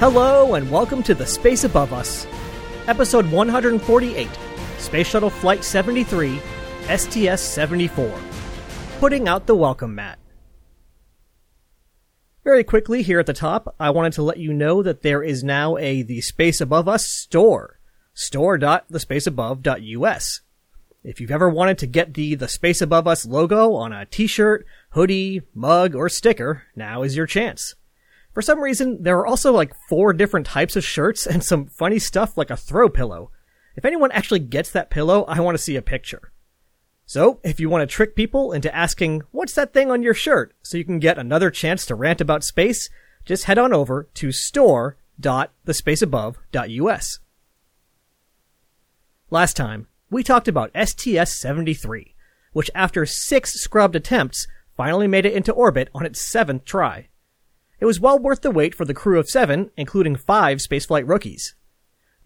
Hello, and welcome to The Space Above Us, Episode 148 Space Shuttle Flight 73, STS 74. Putting out the welcome mat. Very quickly, here at the top, I wanted to let you know that there is now a The Space Above Us store. Store.thespaceabove.us. If you've ever wanted to get the The Space Above Us logo on a t-shirt, hoodie, mug, or sticker, now is your chance. For some reason, there are also like four different types of shirts and some funny stuff like a throw pillow. If anyone actually gets that pillow, I want to see a picture. So, if you want to trick people into asking, what's that thing on your shirt, so you can get another chance to rant about space, just head on over to store.thespaceabove.us. Last time, we talked about STS-73, which after six scrubbed attempts, finally made it into orbit on its seventh try. It was well worth the wait for the crew of seven, including five spaceflight rookies.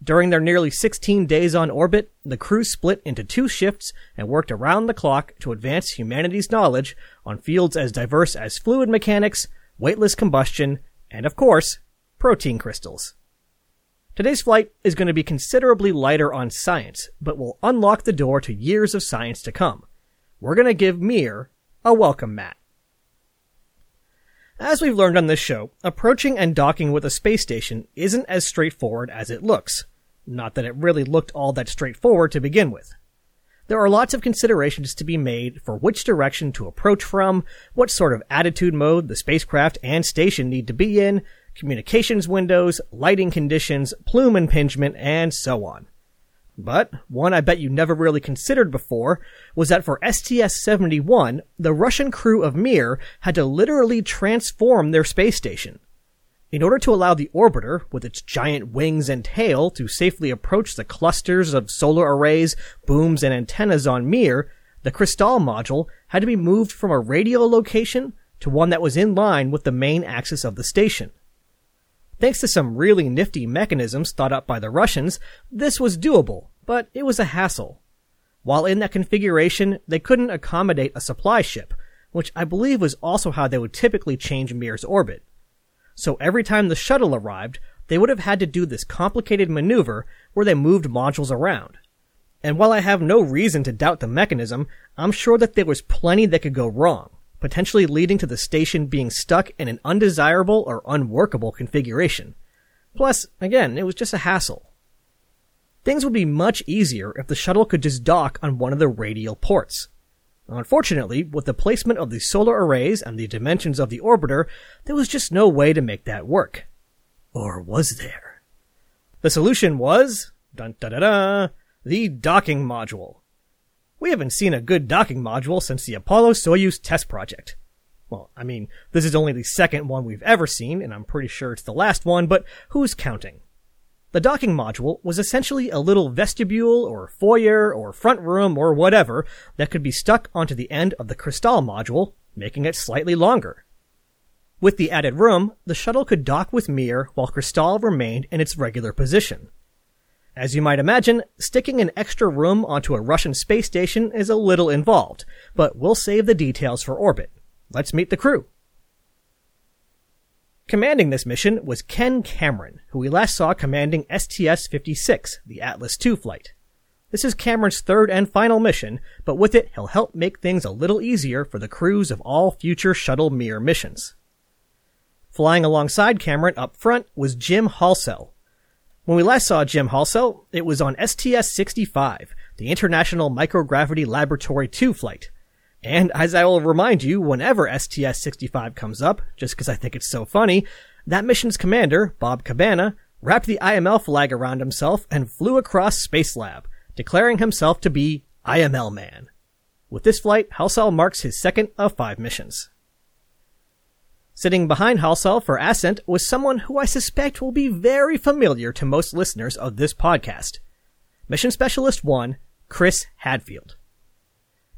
During their nearly 16 days on orbit, the crew split into two shifts and worked around the clock to advance humanity's knowledge on fields as diverse as fluid mechanics, weightless combustion, and of course, protein crystals. Today's flight is going to be considerably lighter on science, but will unlock the door to years of science to come. We're going to give Mir a welcome mat. As we've learned on this show, approaching and docking with a space station isn't as straightforward as it looks. Not that it really looked all that straightforward to begin with. There are lots of considerations to be made for which direction to approach from, what sort of attitude mode the spacecraft and station need to be in, communications windows, lighting conditions, plume impingement, and so on. But one I bet you never really considered before was that for STS-71, the Russian crew of Mir had to literally transform their space station. In order to allow the orbiter, with its giant wings and tail, to safely approach the clusters of solar arrays, booms, and antennas on Mir, the Kristall module had to be moved from a radial location to one that was in line with the main axis of the station. Thanks to some really nifty mechanisms thought up by the Russians, this was doable, but it was a hassle. While in that configuration, they couldn't accommodate a supply ship, which I believe was also how they would typically change Mir's orbit. So every time the shuttle arrived, they would have had to do this complicated maneuver where they moved modules around. And while I have no reason to doubt the mechanism, I'm sure that there was plenty that could go wrong potentially leading to the station being stuck in an undesirable or unworkable configuration. Plus, again, it was just a hassle. Things would be much easier if the shuttle could just dock on one of the radial ports. Unfortunately, with the placement of the solar arrays and the dimensions of the orbiter, there was just no way to make that work. Or was there? The solution was, dun da da da, the docking module. We haven't seen a good docking module since the Apollo Soyuz test project. Well, I mean, this is only the second one we've ever seen, and I'm pretty sure it's the last one, but who's counting? The docking module was essentially a little vestibule or foyer or front room or whatever that could be stuck onto the end of the Kristall module, making it slightly longer. With the added room, the shuttle could dock with Mir while Kristall remained in its regular position. As you might imagine, sticking an extra room onto a Russian space station is a little involved, but we'll save the details for orbit. Let's meet the crew. Commanding this mission was Ken Cameron, who we last saw commanding STS-56, the Atlas II flight. This is Cameron's third and final mission, but with it, he'll help make things a little easier for the crews of all future Shuttle Mir missions. Flying alongside Cameron up front was Jim Halsell, when we last saw Jim Halsell, it was on STS-65, the International Microgravity Laboratory 2 flight. And as I will remind you whenever STS-65 comes up, just because I think it's so funny, that mission's commander, Bob Cabana, wrapped the IML flag around himself and flew across Space Lab, declaring himself to be IML Man. With this flight, Halsell marks his second of five missions. Sitting behind Halsell for Ascent was someone who I suspect will be very familiar to most listeners of this podcast. Mission Specialist 1, Chris Hadfield.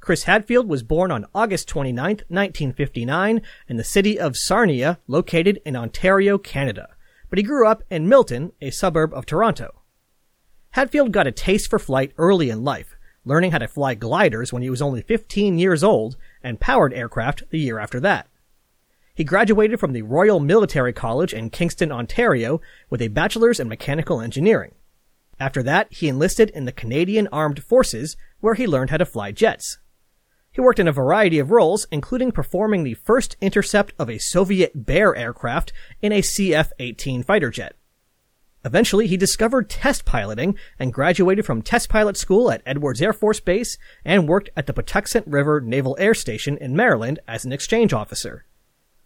Chris Hadfield was born on August 29, 1959, in the city of Sarnia, located in Ontario, Canada, but he grew up in Milton, a suburb of Toronto. Hadfield got a taste for flight early in life, learning how to fly gliders when he was only 15 years old, and powered aircraft the year after that. He graduated from the Royal Military College in Kingston, Ontario with a bachelor's in mechanical engineering. After that, he enlisted in the Canadian Armed Forces, where he learned how to fly jets. He worked in a variety of roles, including performing the first intercept of a Soviet Bear aircraft in a CF-18 fighter jet. Eventually, he discovered test piloting and graduated from test pilot school at Edwards Air Force Base and worked at the Patuxent River Naval Air Station in Maryland as an exchange officer.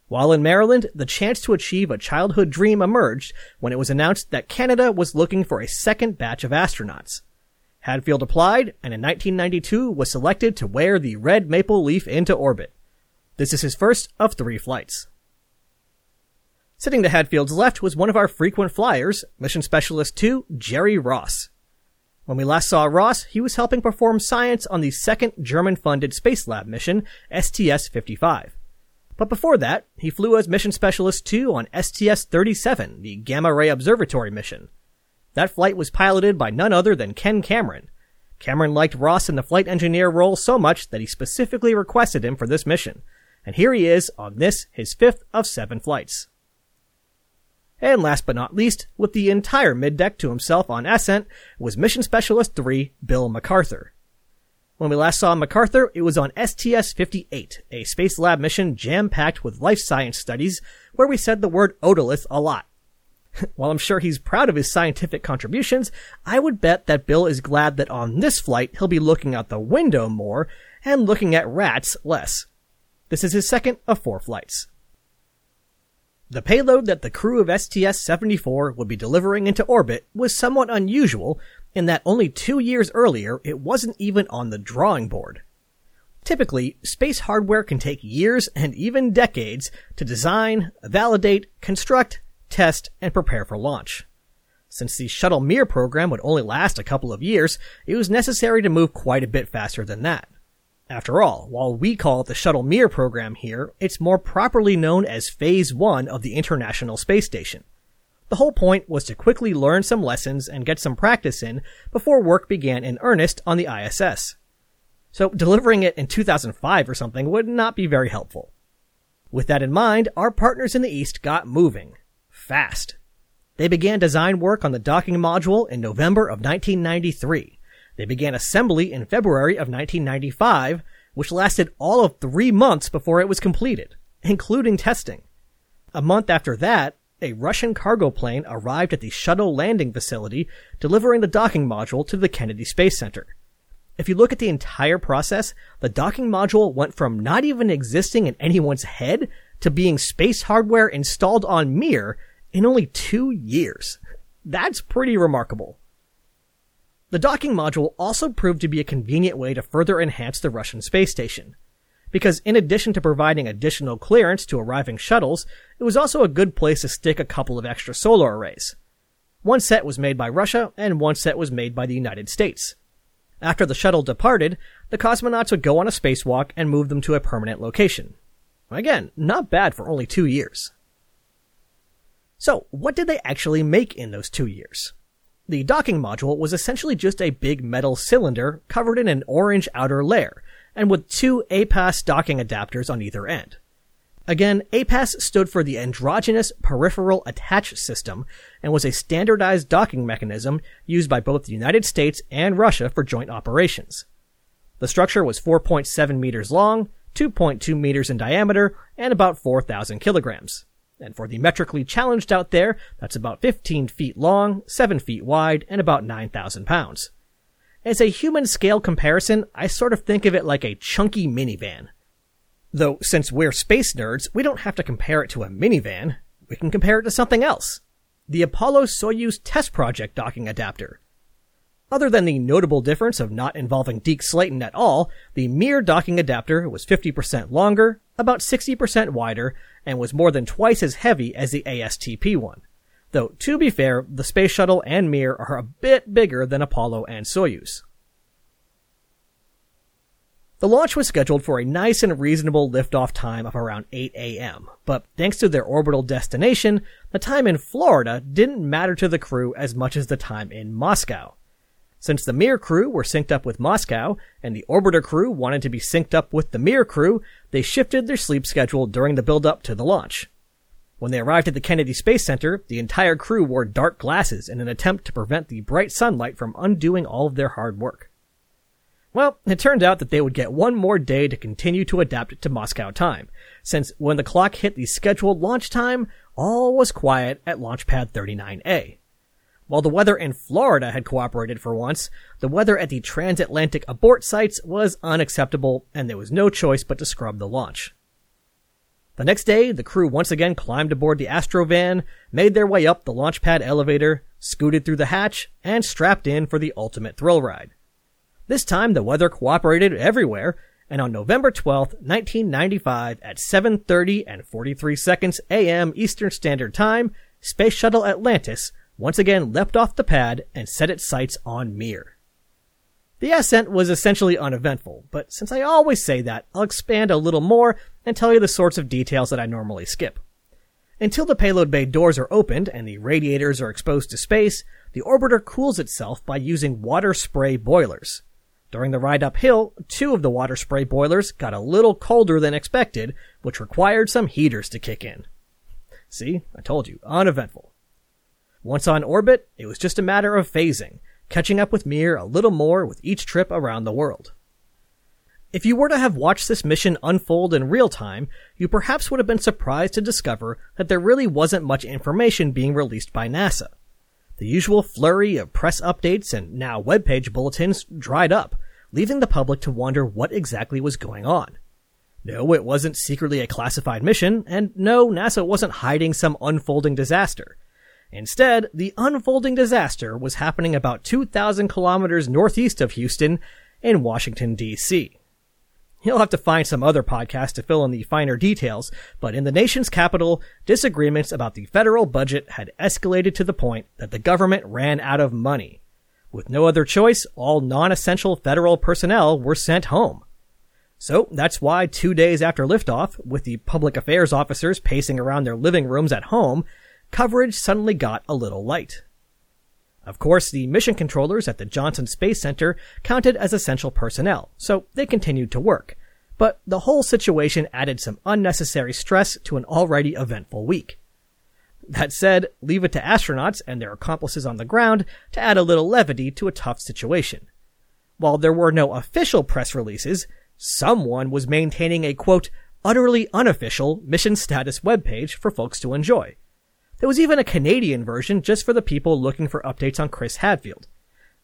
While in Maryland, the chance to achieve a childhood dream emerged when it was announced that Canada was looking for a second batch of astronauts. Hadfield applied and in 1992 was selected to wear the red maple leaf into orbit. This is his first of three flights. Sitting to Hadfield's left was one of our frequent flyers, Mission Specialist 2, Jerry Ross. When we last saw Ross, he was helping perform science on the second German-funded Space Lab mission, STS-55. But before that, he flew as Mission Specialist 2 on STS-37, the Gamma Ray Observatory mission. That flight was piloted by none other than Ken Cameron. Cameron liked Ross in the flight engineer role so much that he specifically requested him for this mission. And here he is on this, his fifth of seven flights. And last but not least, with the entire middeck to himself on Ascent, was Mission Specialist 3, Bill MacArthur. When we last saw MacArthur, it was on STS-58, a Space Lab mission jam-packed with life science studies, where we said the word otolith a lot. While I'm sure he's proud of his scientific contributions, I would bet that Bill is glad that on this flight he'll be looking out the window more and looking at rats less. This is his second of four flights. The payload that the crew of STS-74 would be delivering into orbit was somewhat unusual in that only two years earlier it wasn't even on the drawing board. Typically, space hardware can take years and even decades to design, validate, construct, test, and prepare for launch. Since the Shuttle Mir program would only last a couple of years, it was necessary to move quite a bit faster than that. After all, while we call it the Shuttle Mir program here, it's more properly known as Phase 1 of the International Space Station. The whole point was to quickly learn some lessons and get some practice in before work began in earnest on the ISS. So delivering it in 2005 or something would not be very helpful. With that in mind, our partners in the East got moving, fast. They began design work on the docking module in November of 1993. They began assembly in February of 1995, which lasted all of three months before it was completed, including testing. A month after that, a Russian cargo plane arrived at the shuttle landing facility, delivering the docking module to the Kennedy Space Center. If you look at the entire process, the docking module went from not even existing in anyone's head to being space hardware installed on Mir in only two years. That's pretty remarkable. The docking module also proved to be a convenient way to further enhance the Russian space station. Because in addition to providing additional clearance to arriving shuttles, it was also a good place to stick a couple of extra solar arrays. One set was made by Russia, and one set was made by the United States. After the shuttle departed, the cosmonauts would go on a spacewalk and move them to a permanent location. Again, not bad for only two years. So, what did they actually make in those two years? The docking module was essentially just a big metal cylinder covered in an orange outer layer, and with two APAS docking adapters on either end. Again, APAS stood for the Androgynous Peripheral Attach System and was a standardized docking mechanism used by both the United States and Russia for joint operations. The structure was 4.7 meters long, 2.2 meters in diameter, and about 4,000 kilograms. And for the metrically challenged out there, that's about 15 feet long, 7 feet wide, and about 9,000 pounds. As a human scale comparison, I sort of think of it like a chunky minivan. Though, since we're space nerds, we don't have to compare it to a minivan. We can compare it to something else. The Apollo Soyuz test project docking adapter. Other than the notable difference of not involving Deke Slayton at all, the Mir docking adapter was 50% longer, about 60% wider, and was more than twice as heavy as the ASTP one. Though, to be fair, the Space Shuttle and Mir are a bit bigger than Apollo and Soyuz. The launch was scheduled for a nice and reasonable liftoff time of around 8 a.m., but thanks to their orbital destination, the time in Florida didn't matter to the crew as much as the time in Moscow. Since the Mir crew were synced up with Moscow, and the Orbiter crew wanted to be synced up with the Mir crew, they shifted their sleep schedule during the build-up to the launch. When they arrived at the Kennedy Space Center, the entire crew wore dark glasses in an attempt to prevent the bright sunlight from undoing all of their hard work. Well, it turned out that they would get one more day to continue to adapt to Moscow time, since when the clock hit the scheduled launch time, all was quiet at Launchpad 39A. While the weather in Florida had cooperated for once, the weather at the transatlantic abort sites was unacceptable, and there was no choice but to scrub the launch. The next day, the crew once again climbed aboard the Astrovan, made their way up the launch pad elevator, scooted through the hatch, and strapped in for the ultimate thrill ride. This time, the weather cooperated everywhere, and on November 12, 1995, at 7:30 and 43 seconds a.m. Eastern Standard Time, Space Shuttle Atlantis once again leapt off the pad and set its sights on Mir. The ascent was essentially uneventful, but since I always say that, I'll expand a little more and tell you the sorts of details that I normally skip. Until the payload bay doors are opened and the radiators are exposed to space, the orbiter cools itself by using water spray boilers. During the ride uphill, two of the water spray boilers got a little colder than expected, which required some heaters to kick in. See, I told you, uneventful. Once on orbit, it was just a matter of phasing, catching up with Mir a little more with each trip around the world. If you were to have watched this mission unfold in real time, you perhaps would have been surprised to discover that there really wasn't much information being released by NASA. The usual flurry of press updates and now webpage bulletins dried up, leaving the public to wonder what exactly was going on. No, it wasn't secretly a classified mission, and no, NASA wasn't hiding some unfolding disaster. Instead, the unfolding disaster was happening about 2,000 kilometers northeast of Houston in Washington, D.C. You'll have to find some other podcast to fill in the finer details, but in the nation's capital, disagreements about the federal budget had escalated to the point that the government ran out of money. With no other choice, all non-essential federal personnel were sent home. So that's why two days after liftoff, with the public affairs officers pacing around their living rooms at home, coverage suddenly got a little light. Of course, the mission controllers at the Johnson Space Center counted as essential personnel, so they continued to work. But the whole situation added some unnecessary stress to an already eventful week. That said, leave it to astronauts and their accomplices on the ground to add a little levity to a tough situation. While there were no official press releases, someone was maintaining a quote, utterly unofficial mission status webpage for folks to enjoy. There was even a Canadian version just for the people looking for updates on Chris Hadfield.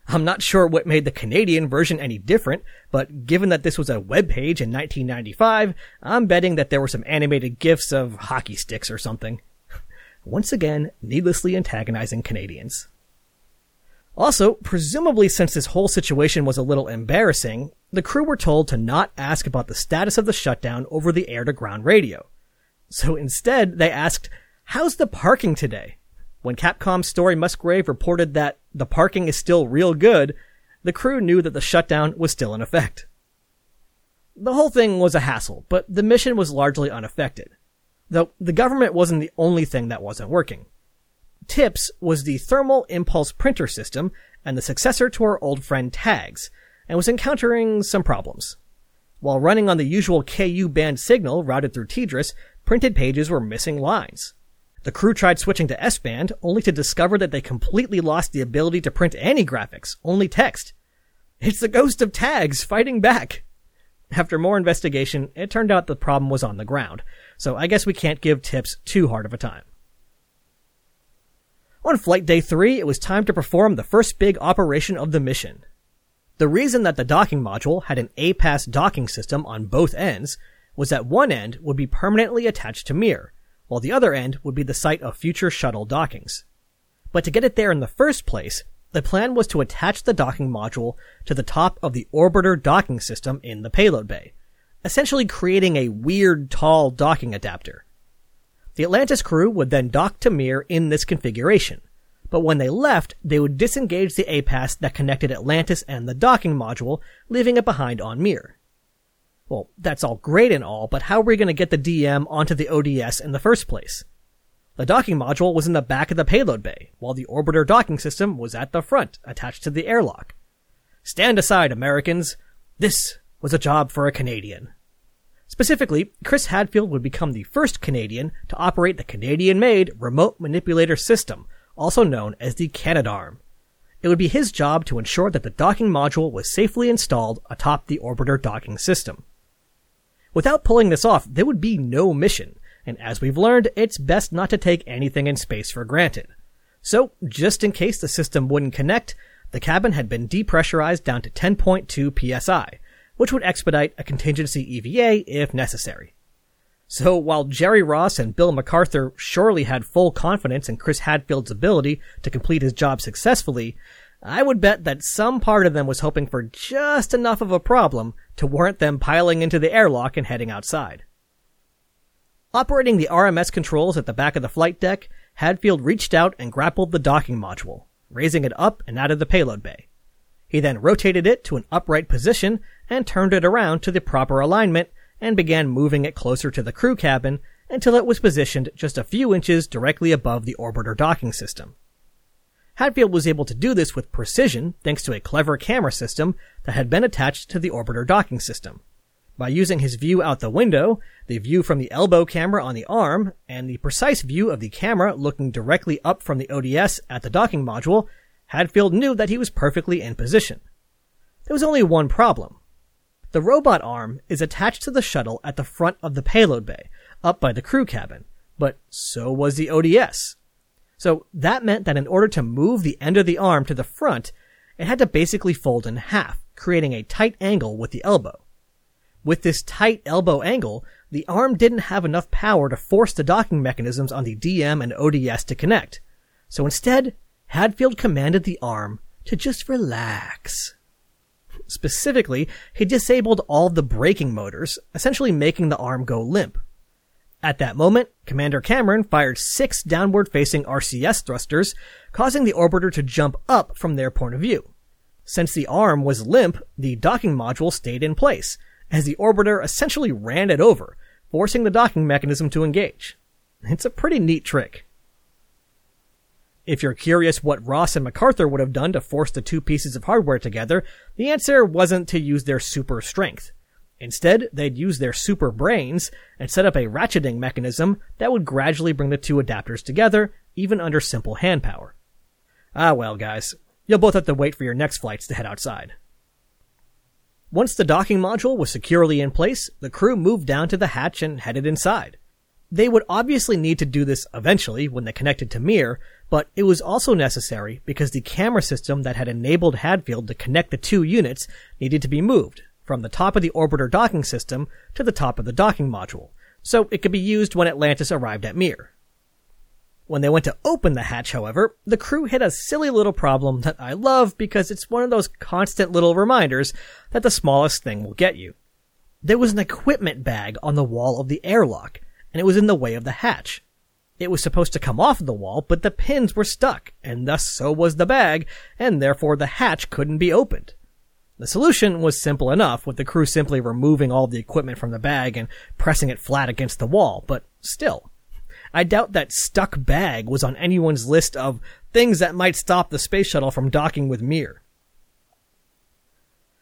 I'm not sure what made the Canadian version any different, but given that this was a web page in 1995, I'm betting that there were some animated gifs of hockey sticks or something. Once again, needlessly antagonizing Canadians. Also, presumably since this whole situation was a little embarrassing, the crew were told to not ask about the status of the shutdown over the air to ground radio. So instead, they asked, How's the parking today? When Capcom's Story Musgrave reported that the parking is still real good, the crew knew that the shutdown was still in effect. The whole thing was a hassle, but the mission was largely unaffected. Though the government wasn't the only thing that wasn't working. TIPS was the thermal impulse printer system and the successor to our old friend TAGS, and was encountering some problems. While running on the usual KU band signal routed through TDRS, printed pages were missing lines. The crew tried switching to S-band, only to discover that they completely lost the ability to print any graphics, only text. It's the ghost of tags fighting back. After more investigation, it turned out the problem was on the ground, so I guess we can't give tips too hard of a time. On flight day three, it was time to perform the first big operation of the mission. The reason that the docking module had an APAS docking system on both ends was that one end would be permanently attached to Mir, while the other end would be the site of future shuttle dockings. But to get it there in the first place, the plan was to attach the docking module to the top of the orbiter docking system in the payload bay, essentially creating a weird tall docking adapter. The Atlantis crew would then dock to Mir in this configuration, but when they left, they would disengage the APAS that connected Atlantis and the docking module, leaving it behind on Mir. Well, that's all great and all, but how are we going to get the DM onto the ODS in the first place? The docking module was in the back of the payload bay, while the orbiter docking system was at the front, attached to the airlock. Stand aside, Americans. This was a job for a Canadian. Specifically, Chris Hadfield would become the first Canadian to operate the Canadian-made Remote Manipulator System, also known as the Canadarm. It would be his job to ensure that the docking module was safely installed atop the orbiter docking system. Without pulling this off, there would be no mission, and as we've learned, it's best not to take anything in space for granted. So, just in case the system wouldn't connect, the cabin had been depressurized down to 10.2 psi, which would expedite a contingency EVA if necessary. So while Jerry Ross and Bill MacArthur surely had full confidence in Chris Hadfield's ability to complete his job successfully, I would bet that some part of them was hoping for just enough of a problem to warrant them piling into the airlock and heading outside. Operating the RMS controls at the back of the flight deck, Hadfield reached out and grappled the docking module, raising it up and out of the payload bay. He then rotated it to an upright position and turned it around to the proper alignment and began moving it closer to the crew cabin until it was positioned just a few inches directly above the orbiter docking system. Hadfield was able to do this with precision thanks to a clever camera system that had been attached to the orbiter docking system. By using his view out the window, the view from the elbow camera on the arm, and the precise view of the camera looking directly up from the ODS at the docking module, Hadfield knew that he was perfectly in position. There was only one problem. The robot arm is attached to the shuttle at the front of the payload bay, up by the crew cabin, but so was the ODS. So that meant that in order to move the end of the arm to the front, it had to basically fold in half, creating a tight angle with the elbow. With this tight elbow angle, the arm didn't have enough power to force the docking mechanisms on the DM and ODS to connect. So instead, Hadfield commanded the arm to just relax. Specifically, he disabled all the braking motors, essentially making the arm go limp. At that moment, Commander Cameron fired six downward facing RCS thrusters, causing the orbiter to jump up from their point of view. Since the arm was limp, the docking module stayed in place, as the orbiter essentially ran it over, forcing the docking mechanism to engage. It's a pretty neat trick. If you're curious what Ross and MacArthur would have done to force the two pieces of hardware together, the answer wasn't to use their super strength. Instead, they'd use their super brains and set up a ratcheting mechanism that would gradually bring the two adapters together, even under simple hand power. Ah well, guys. You'll both have to wait for your next flights to head outside. Once the docking module was securely in place, the crew moved down to the hatch and headed inside. They would obviously need to do this eventually when they connected to Mir, but it was also necessary because the camera system that had enabled Hadfield to connect the two units needed to be moved from the top of the orbiter docking system to the top of the docking module, so it could be used when Atlantis arrived at Mir. When they went to open the hatch, however, the crew hit a silly little problem that I love because it's one of those constant little reminders that the smallest thing will get you. There was an equipment bag on the wall of the airlock, and it was in the way of the hatch. It was supposed to come off the wall, but the pins were stuck, and thus so was the bag, and therefore the hatch couldn't be opened. The solution was simple enough, with the crew simply removing all the equipment from the bag and pressing it flat against the wall, but still. I doubt that stuck bag was on anyone's list of things that might stop the space shuttle from docking with Mir.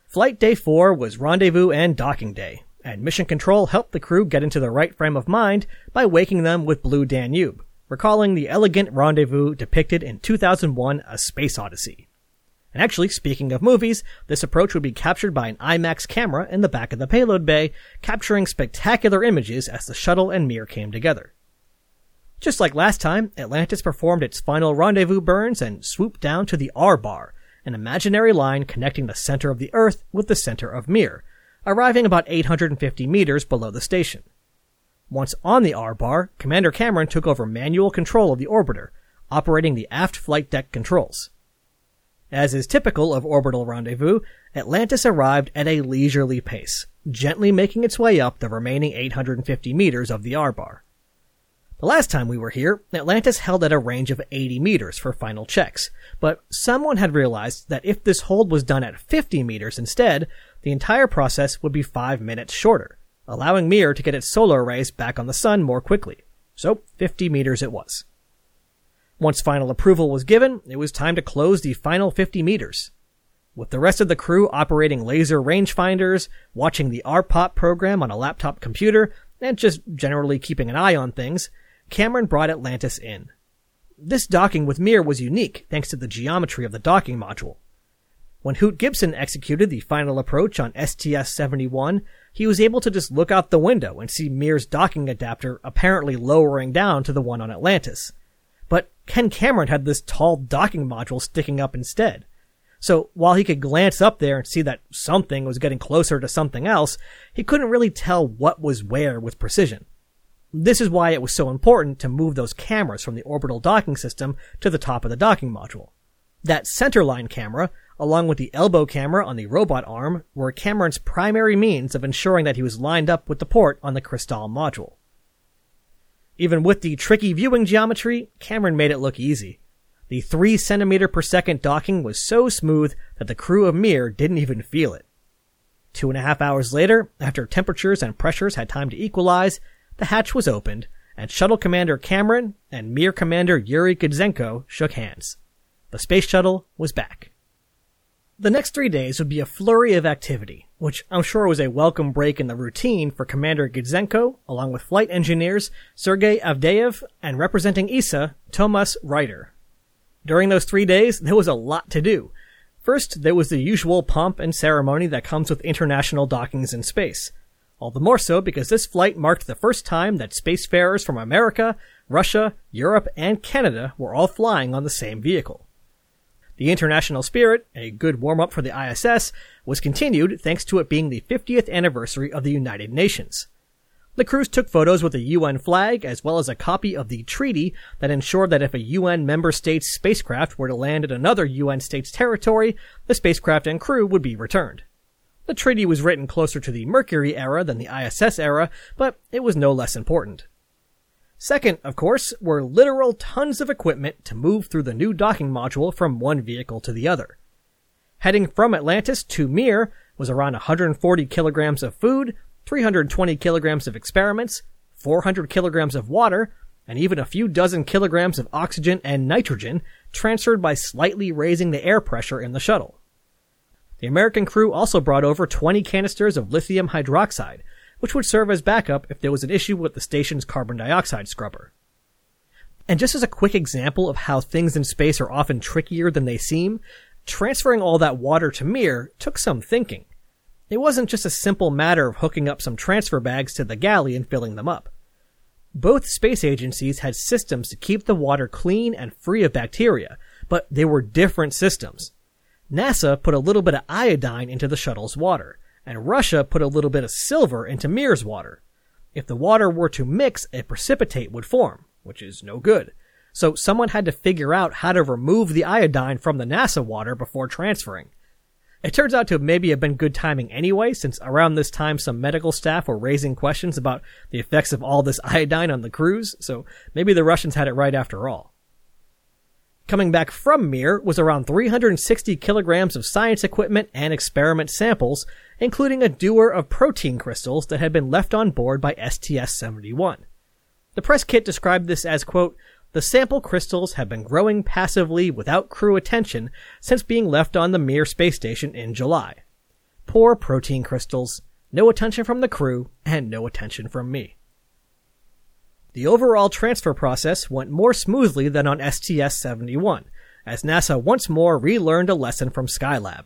Flight day four was rendezvous and docking day, and Mission Control helped the crew get into the right frame of mind by waking them with Blue Danube, recalling the elegant rendezvous depicted in 2001 A Space Odyssey. And actually, speaking of movies, this approach would be captured by an IMAX camera in the back of the payload bay, capturing spectacular images as the shuttle and Mir came together. Just like last time, Atlantis performed its final rendezvous burns and swooped down to the R bar, an imaginary line connecting the center of the Earth with the center of Mir, arriving about 850 meters below the station. Once on the R bar, Commander Cameron took over manual control of the orbiter, operating the aft flight deck controls. As is typical of orbital rendezvous, Atlantis arrived at a leisurely pace, gently making its way up the remaining 850 meters of the R bar. The last time we were here, Atlantis held at a range of 80 meters for final checks, but someone had realized that if this hold was done at 50 meters instead, the entire process would be 5 minutes shorter, allowing Mir to get its solar arrays back on the sun more quickly. So 50 meters it was. Once final approval was given, it was time to close the final 50 meters. with the rest of the crew operating laser rangefinders, watching the RPOP program on a laptop computer, and just generally keeping an eye on things, Cameron brought Atlantis in. This docking with Mir was unique thanks to the geometry of the docking module. When Hoot Gibson executed the final approach on STS-71, he was able to just look out the window and see Mir's docking adapter apparently lowering down to the one on Atlantis. Ken Cameron had this tall docking module sticking up instead. So while he could glance up there and see that something was getting closer to something else, he couldn't really tell what was where with precision. This is why it was so important to move those cameras from the orbital docking system to the top of the docking module. That centerline camera, along with the elbow camera on the robot arm, were Cameron's primary means of ensuring that he was lined up with the port on the Kristall module. Even with the tricky viewing geometry, Cameron made it look easy. The 3 centimeter per second docking was so smooth that the crew of Mir didn't even feel it. Two and a half hours later, after temperatures and pressures had time to equalize, the hatch was opened, and Shuttle Commander Cameron and Mir Commander Yuri Gidzenko shook hands. The space shuttle was back. The next three days would be a flurry of activity, which I'm sure was a welcome break in the routine for Commander Gidzenko, along with flight engineers Sergei Avdeyev and representing ESA, Tomas Reiter. During those three days, there was a lot to do. First, there was the usual pomp and ceremony that comes with international dockings in space. All the more so because this flight marked the first time that spacefarers from America, Russia, Europe, and Canada were all flying on the same vehicle. The international spirit, a good warm up for the ISS, was continued thanks to it being the 50th anniversary of the United Nations. The crews took photos with the UN flag as well as a copy of the treaty that ensured that if a UN member state's spacecraft were to land in another UN state's territory, the spacecraft and crew would be returned. The treaty was written closer to the Mercury era than the ISS era, but it was no less important. Second, of course, were literal tons of equipment to move through the new docking module from one vehicle to the other. Heading from Atlantis to Mir was around 140 kilograms of food, 320 kilograms of experiments, 400 kilograms of water, and even a few dozen kilograms of oxygen and nitrogen transferred by slightly raising the air pressure in the shuttle. The American crew also brought over 20 canisters of lithium hydroxide, which would serve as backup if there was an issue with the station's carbon dioxide scrubber. And just as a quick example of how things in space are often trickier than they seem, transferring all that water to Mir took some thinking. It wasn't just a simple matter of hooking up some transfer bags to the galley and filling them up. Both space agencies had systems to keep the water clean and free of bacteria, but they were different systems. NASA put a little bit of iodine into the shuttle's water, and Russia put a little bit of silver into Mir's water. If the water were to mix, a precipitate would form, which is no good. So someone had to figure out how to remove the iodine from the NASA water before transferring. It turns out to maybe have been good timing anyway, since around this time some medical staff were raising questions about the effects of all this iodine on the crews, so maybe the Russians had it right after all. Coming back from Mir was around 360 kilograms of science equipment and experiment samples, including a doer of protein crystals that had been left on board by STS-71. The press kit described this as, quote, the sample crystals have been growing passively without crew attention since being left on the Mir space station in July. Poor protein crystals, no attention from the crew, and no attention from me. The overall transfer process went more smoothly than on STS-71, as NASA once more relearned a lesson from Skylab.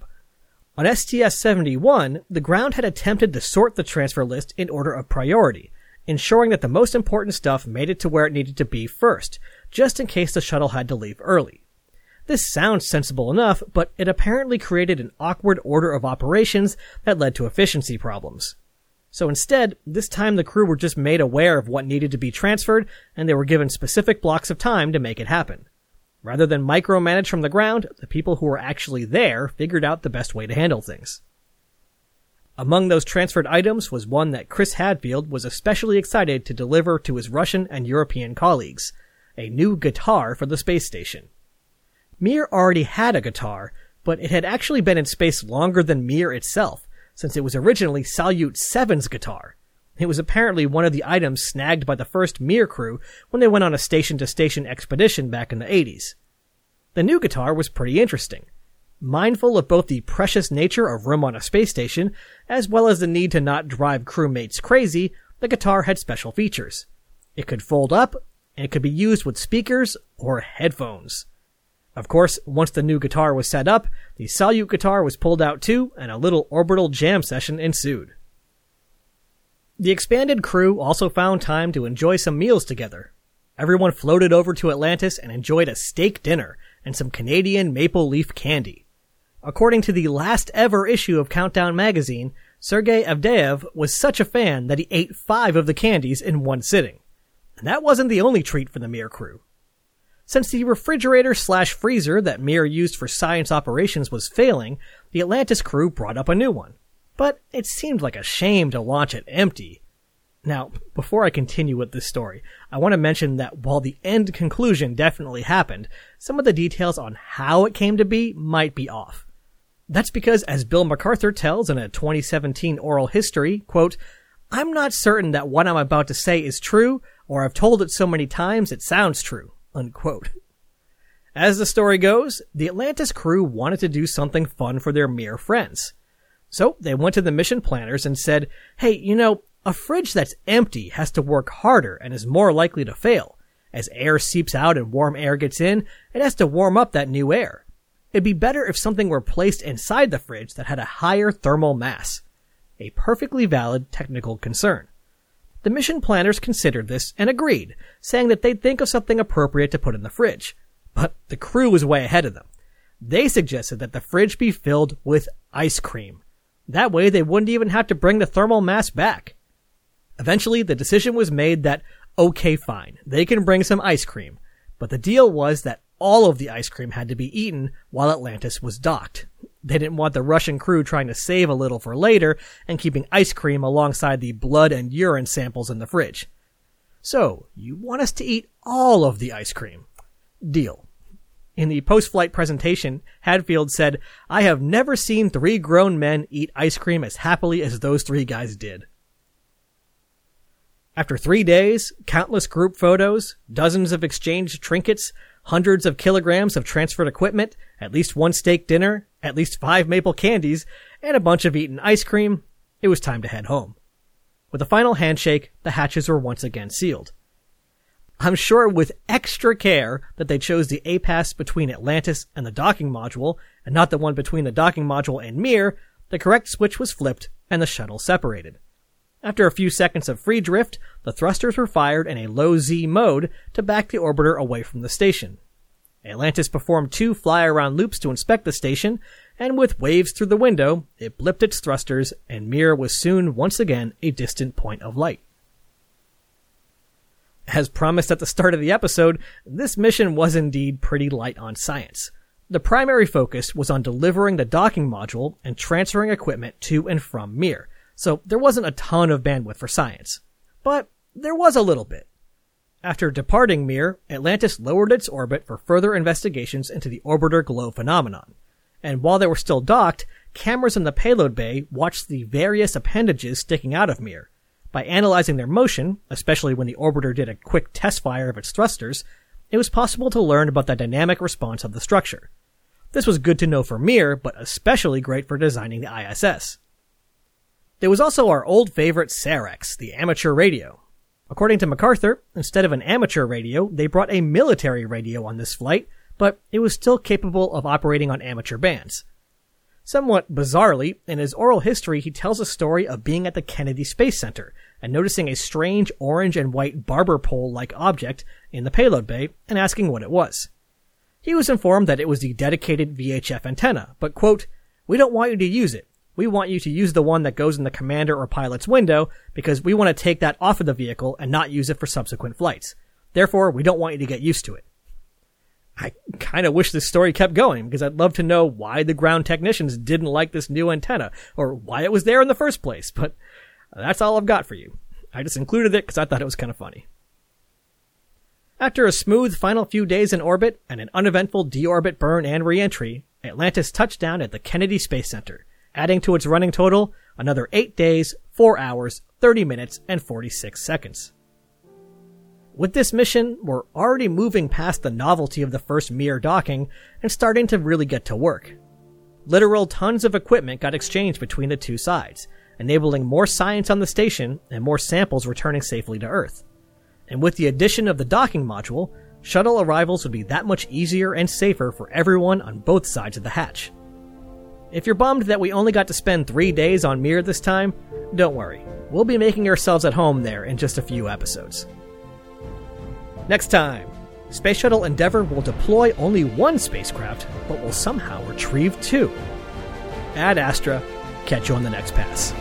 On STS-71, the ground had attempted to sort the transfer list in order of priority, ensuring that the most important stuff made it to where it needed to be first, just in case the shuttle had to leave early. This sounds sensible enough, but it apparently created an awkward order of operations that led to efficiency problems. So instead, this time the crew were just made aware of what needed to be transferred, and they were given specific blocks of time to make it happen. Rather than micromanage from the ground, the people who were actually there figured out the best way to handle things. Among those transferred items was one that Chris Hadfield was especially excited to deliver to his Russian and European colleagues – a new guitar for the space station. Mir already had a guitar, but it had actually been in space longer than Mir itself, since it was originally Salyut 7's guitar. It was apparently one of the items snagged by the first Mir crew when they went on a station to station expedition back in the 80s. The new guitar was pretty interesting. Mindful of both the precious nature of room on a space station, as well as the need to not drive crewmates crazy, the guitar had special features. It could fold up, and it could be used with speakers or headphones. Of course, once the new guitar was set up, the Salyut guitar was pulled out too, and a little orbital jam session ensued. The expanded crew also found time to enjoy some meals together. Everyone floated over to Atlantis and enjoyed a steak dinner and some Canadian maple leaf candy. According to the last ever issue of Countdown magazine, Sergei Avdeyev was such a fan that he ate five of the candies in one sitting. And that wasn't the only treat for the Mir crew. Since the refrigerator slash freezer that Mir used for science operations was failing, the Atlantis crew brought up a new one but it seemed like a shame to launch it empty. Now, before I continue with this story, I want to mention that while the end conclusion definitely happened, some of the details on how it came to be might be off. That's because, as Bill MacArthur tells in a 2017 oral history, quote, I'm not certain that what I'm about to say is true, or I've told it so many times it sounds true, unquote. As the story goes, the Atlantis crew wanted to do something fun for their Mir friends. So they went to the mission planners and said, hey, you know, a fridge that's empty has to work harder and is more likely to fail. As air seeps out and warm air gets in, it has to warm up that new air. It'd be better if something were placed inside the fridge that had a higher thermal mass. A perfectly valid technical concern. The mission planners considered this and agreed, saying that they'd think of something appropriate to put in the fridge. But the crew was way ahead of them. They suggested that the fridge be filled with ice cream. That way they wouldn't even have to bring the thermal mass back. Eventually, the decision was made that, okay, fine, they can bring some ice cream. But the deal was that all of the ice cream had to be eaten while Atlantis was docked. They didn't want the Russian crew trying to save a little for later and keeping ice cream alongside the blood and urine samples in the fridge. So, you want us to eat all of the ice cream. Deal. In the post-flight presentation, Hadfield said, I have never seen three grown men eat ice cream as happily as those three guys did. After three days, countless group photos, dozens of exchanged trinkets, hundreds of kilograms of transferred equipment, at least one steak dinner, at least five maple candies, and a bunch of eaten ice cream, it was time to head home. With a final handshake, the hatches were once again sealed. I'm sure with extra care that they chose the APAS between Atlantis and the docking module, and not the one between the docking module and Mir, the correct switch was flipped and the shuttle separated. After a few seconds of free drift, the thrusters were fired in a low Z mode to back the orbiter away from the station. Atlantis performed two fly-around loops to inspect the station, and with waves through the window, it blipped its thrusters, and Mir was soon once again a distant point of light. As promised at the start of the episode, this mission was indeed pretty light on science. The primary focus was on delivering the docking module and transferring equipment to and from Mir, so there wasn't a ton of bandwidth for science. But there was a little bit. After departing Mir, Atlantis lowered its orbit for further investigations into the orbiter glow phenomenon. And while they were still docked, cameras in the payload bay watched the various appendages sticking out of Mir, by analyzing their motion, especially when the orbiter did a quick test fire of its thrusters, it was possible to learn about the dynamic response of the structure. This was good to know for Mir, but especially great for designing the ISS. There was also our old favorite Sarex, the amateur radio. According to MacArthur, instead of an amateur radio, they brought a military radio on this flight, but it was still capable of operating on amateur bands. Somewhat bizarrely, in his oral history, he tells a story of being at the Kennedy Space Center and noticing a strange orange and white barber pole like object in the payload bay and asking what it was. He was informed that it was the dedicated VHF antenna, but quote, we don't want you to use it. We want you to use the one that goes in the commander or pilot's window because we want to take that off of the vehicle and not use it for subsequent flights. Therefore, we don't want you to get used to it. I kind of wish this story kept going because I'd love to know why the ground technicians didn't like this new antenna or why it was there in the first place, but that's all I've got for you. I just included it because I thought it was kind of funny. After a smooth final few days in orbit and an uneventful deorbit burn and reentry, Atlantis touched down at the Kennedy Space Center, adding to its running total another 8 days, 4 hours, 30 minutes, and 46 seconds. With this mission, we're already moving past the novelty of the first Mir docking and starting to really get to work. literal tons of equipment got exchanged between the two sides, enabling more science on the station and more samples returning safely to Earth. And with the addition of the docking module, shuttle arrivals would be that much easier and safer for everyone on both sides of the hatch. If you're bummed that we only got to spend three days on Mir this time, don't worry. We'll be making ourselves at home there in just a few episodes. Next time, Space Shuttle Endeavour will deploy only one spacecraft, but will somehow retrieve two. Ad Astra, catch you on the next pass.